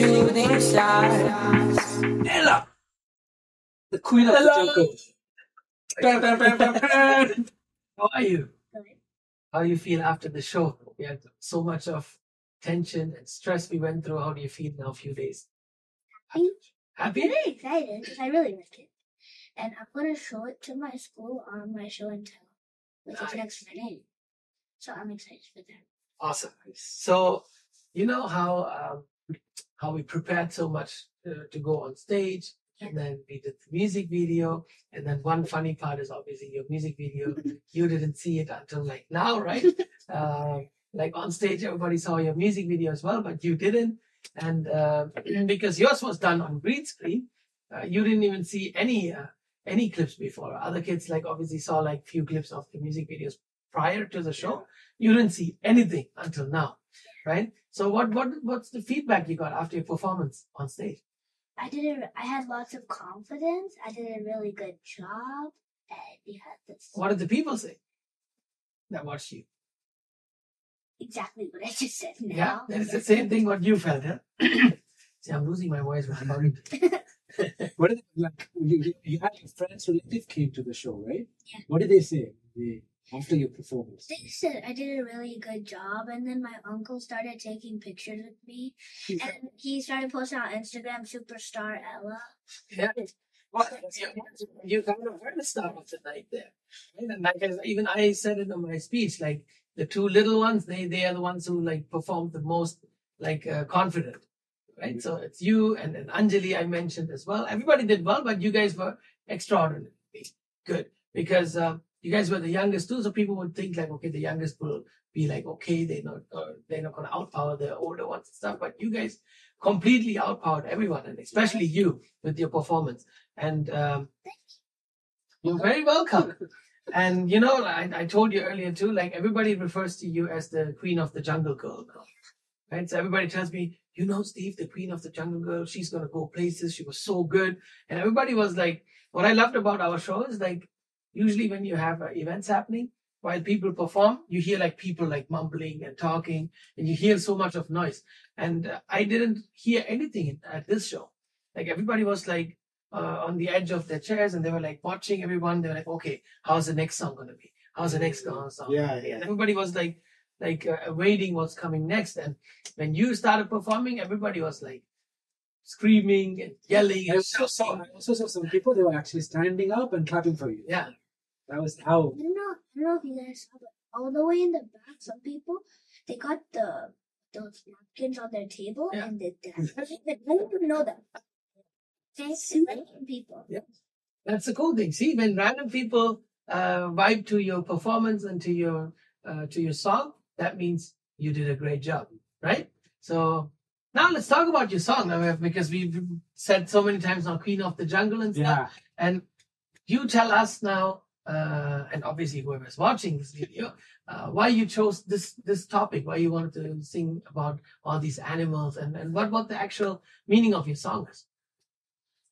shooting stars. Ella, the queen of the jungle. Bam, bam, bam, bam, bam. How are you? How do you feel after the show? We had so much of tension and stress we went through. How do you feel now? A few days. Happy. Happy? Very excited because I really like it. And I'm going to show it to my school on my show and tell, which is next Friday. So I'm excited for that. Awesome. So, you know how um, how we prepared so much uh, to go on stage, and then we did the music video, and then one funny part is obviously your music video. you didn't see it until like now, right? uh, like on stage, everybody saw your music video as well, but you didn't, and uh, because yours was done on green screen, uh, you didn't even see any uh, any clips before. Other kids like obviously saw like few clips of the music videos prior to the show. You didn't see anything until now, right? So what what what's the feedback you got after your performance on stage? I did it. I had lots of confidence. I did a really good job. And we had this What did the people say that watched you? exactly what I just said now. Yeah, that is the same thing what you felt, yeah? See, I'm losing my voice when I'm. What did like you, you- you had your friends relative came to the show, right? Yeah. What did they say they, after your performance? They said I did a really good job, and then my uncle started taking pictures with me, and he started posting on Instagram, Superstar Ella. Yeah. Well, you, you kind of heard the start of the night there. Right? And like I, even I said it in my speech, like the two little ones, they they are the ones who like performed the most like uh, confident. Right? So it's you and, and Anjali I mentioned as well. Everybody did well, but you guys were extraordinarily good because um, you guys were the youngest too. So people would think like, okay, the youngest will be like, okay, they're not uh, they're not to outpower the older ones and stuff. But you guys completely outpowered everyone, and especially you with your performance. And um, you're very welcome. And you know, I, I told you earlier too, like everybody refers to you as the queen of the jungle girl now. Right? So everybody tells me, you know, Steve, the queen of the jungle girl, she's gonna go places. She was so good. And everybody was like, what I loved about our show is like, usually when you have uh, events happening, while people perform, you hear like people like mumbling and talking, and you hear so much of noise. And uh, I didn't hear anything at this show. Like everybody was like uh, on the edge of their chairs, and they were like watching everyone. They were like, okay, how's the next song gonna be? How's the next song? Yeah, yeah. And everybody was like, like uh, waiting what's coming next. And when you started performing, everybody was like screaming and yelling. I And also, saw, I also saw some people they were actually standing up and clapping for you. yeah, That was how I don't know. I don't know if you guys saw, but all the way in the back, some people they got the those napkins on their table Yeah. and did that. I didn't even know that. Thanks to random people. Yeah. that's the cool thing. See, when random people uh, vibe to your performance and to your uh, to your song, that means you did a great job, right? So now let's talk about your song now, because we've said so many times now, Queen of the Jungle and stuff. yeah. And you tell us now, uh, and obviously whoever's watching this video, uh, why you chose this this topic, why you wanted to sing about all these animals, and, and what what the actual meaning of your song is.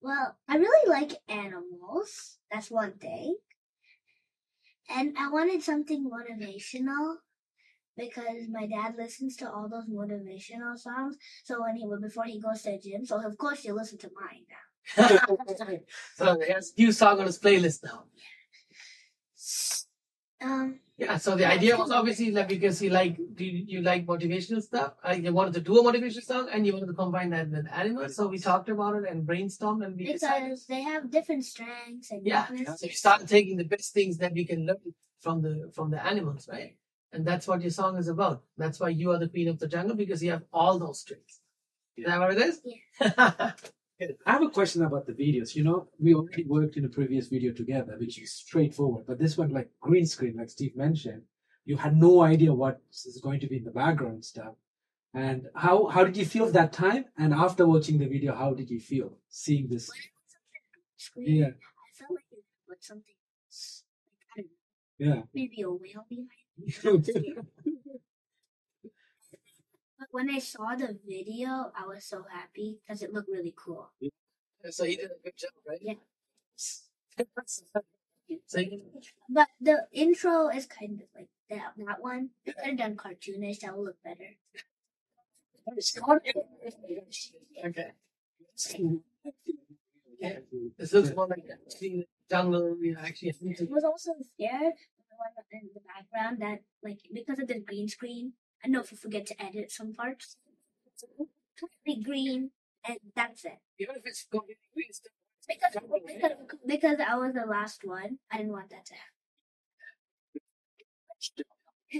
Well, I really like animals. That's one thing. And I wanted something motivational because my dad listens to all those motivational songs. So when he before he goes to the gym, so of course you listen to mine now. so he has new song on his playlist now. Yeah, so the idea was obviously like because you like do you, you like motivational stuff. Uh, you wanted to do a motivational song and you wanted to combine that with animals. So we talked about it and brainstormed and we decided. because they have different strengths and Yeah, weaknesses. so you started taking the best things that we can learn from the from the animals, right? And that's what your song is about. That's why you are the queen of the jungle because you have all those strengths. Is that what it is? Yeah. I have a question about the videos. You know, we already worked in a previous video together, which is straightforward. But this one, like green screen, like Steve mentioned, you had no idea what is going to be in the background stuff. And how how did you feel that time? And after watching the video, how did you feel seeing this? When I was up there on screen, Yeah, I felt like it was something. Like, I don't know, yeah. maybe a whale behind me. But when I saw the video, I was so happy because it looked really cool. so he did a good job, right? Yeah. So you, But the intro is kind of like that that one. I could have done cartoonish. That would look better. okay. Yeah. This looks more like seeing the jungle. You actually have I was also scared the one in the background that like because of the green screen. I know if you forget to edit some parts, it's totally green, and that's it. Even if it's completely green, still- Because, because because I was the last one, I didn't want that to happen.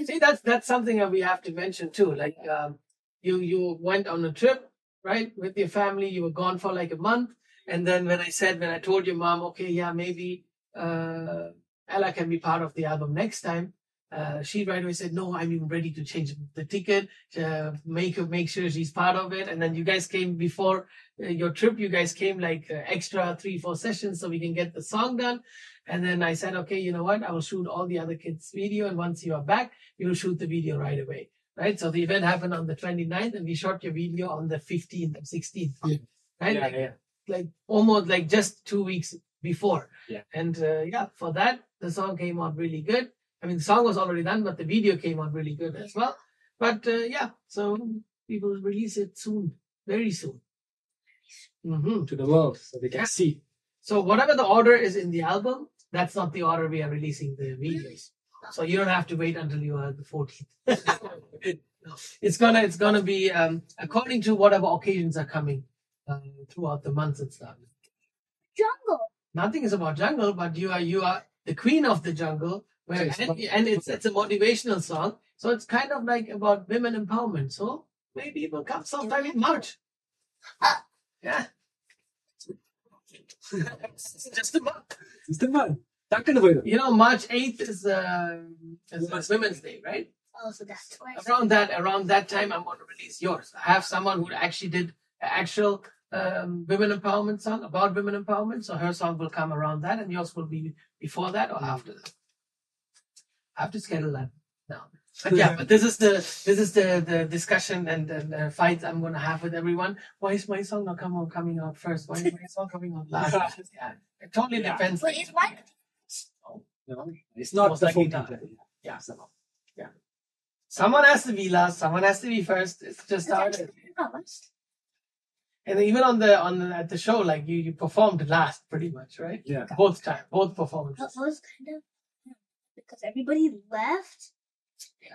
See, that's that's something that we have to mention too. Like, um, you you went on a trip, right, with your family. You were gone for like a month, and then when I said, when I told your mom, okay, yeah, maybe uh, Ella can be part of the album next time. Uh, she right away said, "No, I'm even ready to change the ticket, uh, make make sure she's part of it." And then you guys came before uh, your trip. You guys came like uh, extra three, four sessions so we can get the song done. And then I said, "Okay, you know what? I will shoot all the other kids' video, and once you are back, you will shoot the video right away." Right. So the event happened on the 29th, and we shot your video on the 15th and 16th. Yeah. Right. Yeah, like, yeah. like almost like just two weeks before. Yeah. And uh, yeah, for that, the song came out really good. I mean, the song was already done, but the video came out really good as well. But uh, yeah, so we will release it soon, very soon. hmm To the world so they can Yeah. see. So whatever the order is in the album, that's not the order we are releasing the videos. So you don't have to wait until you are the 14th. It's gonna it's gonna be um, according to whatever occasions are coming uh, throughout the months and stuff. Jungle. nothing is about jungle, but you are you are the queen of the jungle. Where, Yes, and, and it's it's a motivational song, so it's kind of like about women empowerment. So maybe it will come sometime in March. Yeah, It's just a month. System Tackle the You know, March eighth is uh, is Women's Day, right? Oh, so that's why. Around that around that time, I'm going to release yours. I have someone who actually did an actual um, women empowerment song about women empowerment. So her song will come around that, and yours will be before that or after that. I have to schedule that now. But yeah, but this is the this is the the discussion and and uh, fights I'm going to have with everyone. Why is my song not come on, coming out first? Why is my song coming out last? yeah, it totally Yeah. depends. But it's my No, it's not Most the likely 14th. not. Yeah, so, yeah. Someone has to be last. Someone has to be first. It's just how it is. Almost. And even on the on the, at the show, like you you performed last pretty much, right? Yeah. Both time, both That performances. was kind of because everybody left,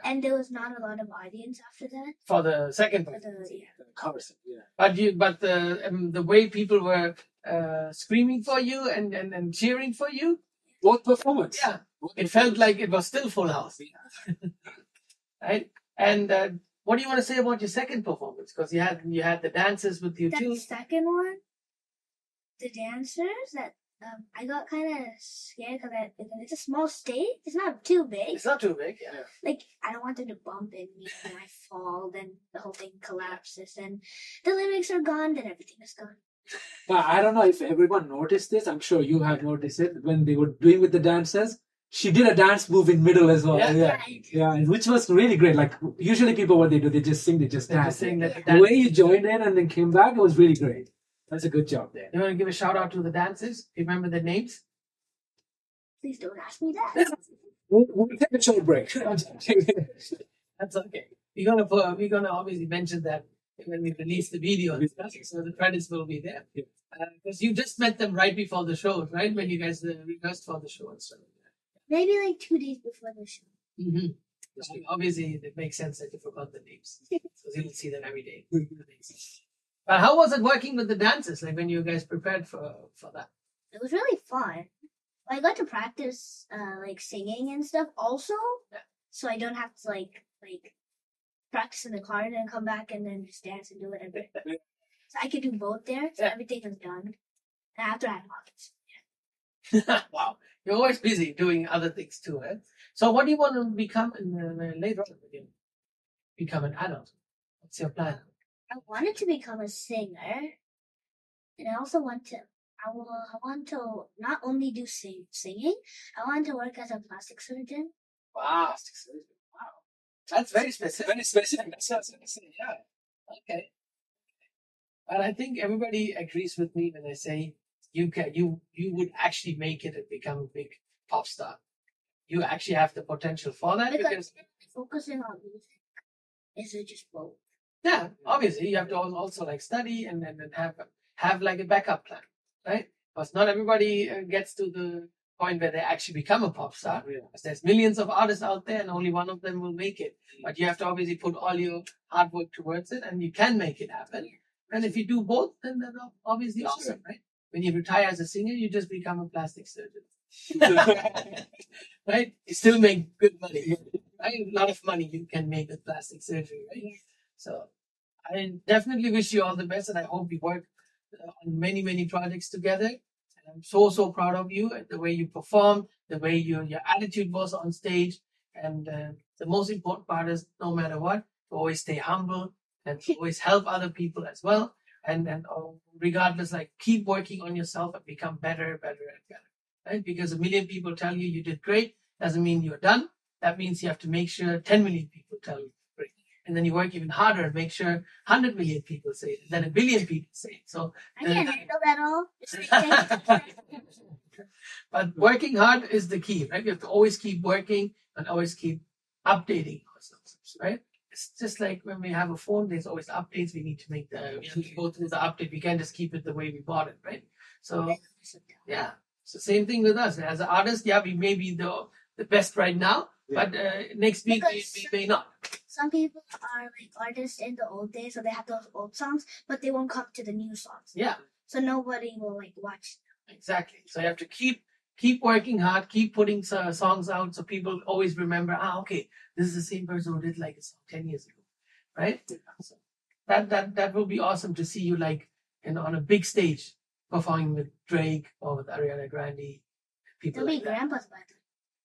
and there was not a lot of audience after that. For the second For one. the yeah. The covers, yeah. But you but the um, the way people were uh, screaming for you and, and and cheering for you, Both performance. yeah, Both it felt like it was still full house, right? And uh, what do you want to say about your second performance? Because you had you had the dancers with you That too. second one, the dancers that um, I got kind of scared because it's a small stage. It's not too big. It's not too big. Yeah. Like I don't want them to bump in me and I fall. Then the whole thing collapses and the lyrics are gone. Then everything is gone. But I don't know if everyone noticed this. I'm sure you have noticed it when they were doing with the dancers. She did a dance move in middle as well. Yeah. Yeah. Right. Yeah, which was really great. Like usually people what they do, they just sing, they just They're dance. just saying that the the way you joined in and then came back, it was really great. That's a good job there. You want to give a shout out to the dancers? You remember the names? Please don't ask me that. We'll, we'll take a short break. That's okay. We're gonna put, we're gonna obviously mention that when we release the video, and stuff, so the credits will be there. Yeah. Because you just met them right before the show, right? When you guys uh, rehearsed for the show and stuff. Maybe like two days before the show. Mm-hmm. Obviously, it makes sense that you forgot the names because you'll see them every day. but how was it working with the dancers? Like when you guys prepared for for that? It was really fun. I got to practice uh, like singing and stuff also, Yeah. so I don't have to like like practice in the car and then come back and then just dance and do whatever. So I could do both there. So Yeah. everything was done. And after I had pockets. wow, you're always busy doing other things too, eh? So, what do you want to become in uh, later on? Become an adult. What's your plan? I wanted to become a singer, and I also want to. I will. I want to not only do sing singing. I want to work as a plastic surgeon. Wow, plastic surgeon. wow, that's very specific. Very specific. That's what I was gonna yeah. Okay. But I think everybody agrees with me when I say you can you you would actually make it and become a big pop star. You actually have the potential for that because Because focusing on music, is it just both? Yeah, obviously you have to also like study and then have have like a backup plan, right? Because not everybody uh, gets to the point where they actually become a pop star. Yeah. Because there's millions of artists out there and only one of them will make it. But you have to obviously put all your hard work towards it and you can make it happen. And if you do both, then that's ob- obviously awesome, right? When you retire as a singer, you just become a plastic surgeon. right? You still make good money. Right? A lot of money you can make with plastic surgery, right? So I definitely wish you all the best and I hope we work uh, on many, many projects together. And I'm so, so proud of you and the way you performed, the way you, your attitude was on stage. And uh, the most important part is no matter what, to always stay humble and always help other people as well. And, and uh, regardless, like keep working on yourself and become better, better, and better. Right? Because a million people tell you you did great doesn't mean you're done. That means you have to make sure 10 million people tell you. And then you work even harder and make sure 100 million people say it, then a billion people say it. So, I can't handle that all. But working hard is the key, right? You have to always keep working and always keep updating ourselves, right? It's just like when we have a phone, there's always updates. We need to make the, we have to go through the update. We can't just keep it the way we bought it, right? So, yeah. So same thing with us. As an artist, yeah, we may be the, the best right now, Yeah. but uh, next week we, we may not. Some people are like artists in the old days, so they have those old songs, but they won't come to the new songs. Yeah. So nobody will like watch. Exactly. So you have to keep keep working hard, keep putting uh, songs out, so people always remember. Ah, okay, this is the same person who did like a song ten years ago, right? So that that that will be awesome to see you like you know on a big stage performing with Drake or with Ariana Grande. People They'll be that. grandpas then.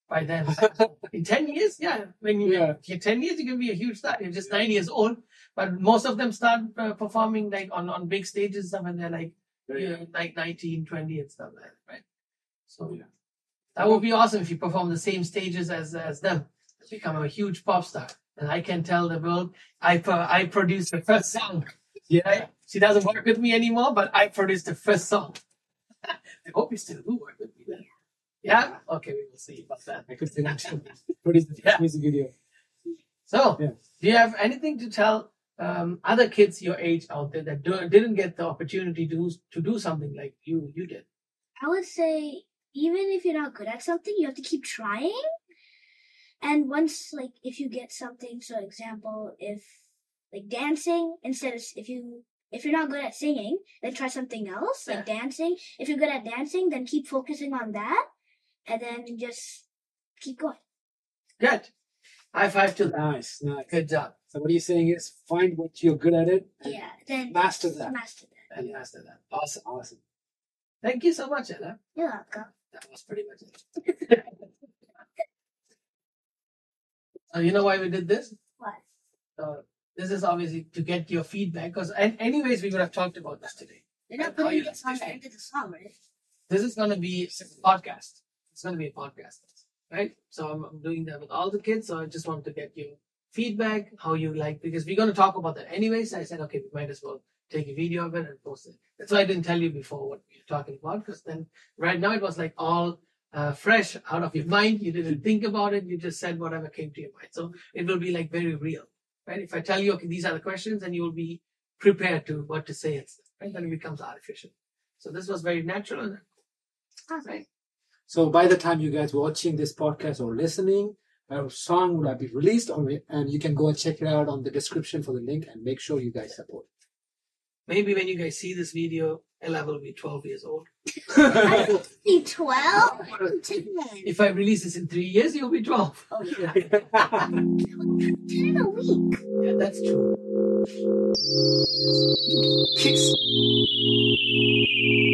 By then. In ten years, yeah. When you Yeah. you're ten years, you can be a huge star. You're just nine years old, but most of them start uh, performing like on on big stages and stuff when they're like you know, like 19, 20 and stuff like that, right? So Yeah. that would be awesome if you perform the same stages as as them. Become a huge pop star, and I can tell the world I pro- I produced the first song. Yeah. She doesn't work with me anymore, but I produced the first song. I hope you still do work with me then. Yeah. Okay, we will see about that. I could say that too. Produce the Yeah. music video. So, Yeah. do you have anything to tell um, other kids your age out there that do, didn't get the opportunity to to do something like you you did? I would say even if you're not good at something, you have to keep trying. And once like if you get something, so example, if like dancing instead of if you if you're not good at singing, then try something else like dancing. If you're good at dancing, then keep focusing on that, and then just keep going. Good. High five to that. Nice, nice. Good job. So what you're saying is find what you're good at it Yeah, then master that. Master that. And master that. Awesome. Awesome. Thank you so much, Ella. You're welcome. That was pretty much it. so you know why we did this? What? So this is obviously to get your feedback because and anyways we would have talked about this today. You're not putting this on the end of the song, right? This is gonna be a podcast. It's gonna be a podcast, right? So I'm, I'm doing that with all the kids. So I just wanted to get your feedback, how you like, because we're gonna talk about that anyways. I said, okay, we might as well take a video of it and post it. That's why I didn't tell you before what we were talking about, because then right now it was like all uh, fresh out of your mind. You didn't think about it. You just said whatever came to your mind. So it will be like very real, right? If I tell you, okay, these are the questions, and you will be prepared to what to say and stuff, right? Then it becomes artificial. So this was very natural right. So by the time you guys watching this podcast or listening, a song would have been released on it, and you can go and check it out on the description for the link and make sure you guys support. Maybe when you guys see this video, Ella will be 12 years old. Be 12? If I release this in three years, you'll be 12. Oh, yeah. Ten in a week. Yeah, that's true. Peace.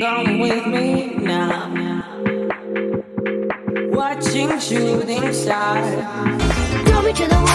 Come with me now. Watching shooting stars. Throw me to the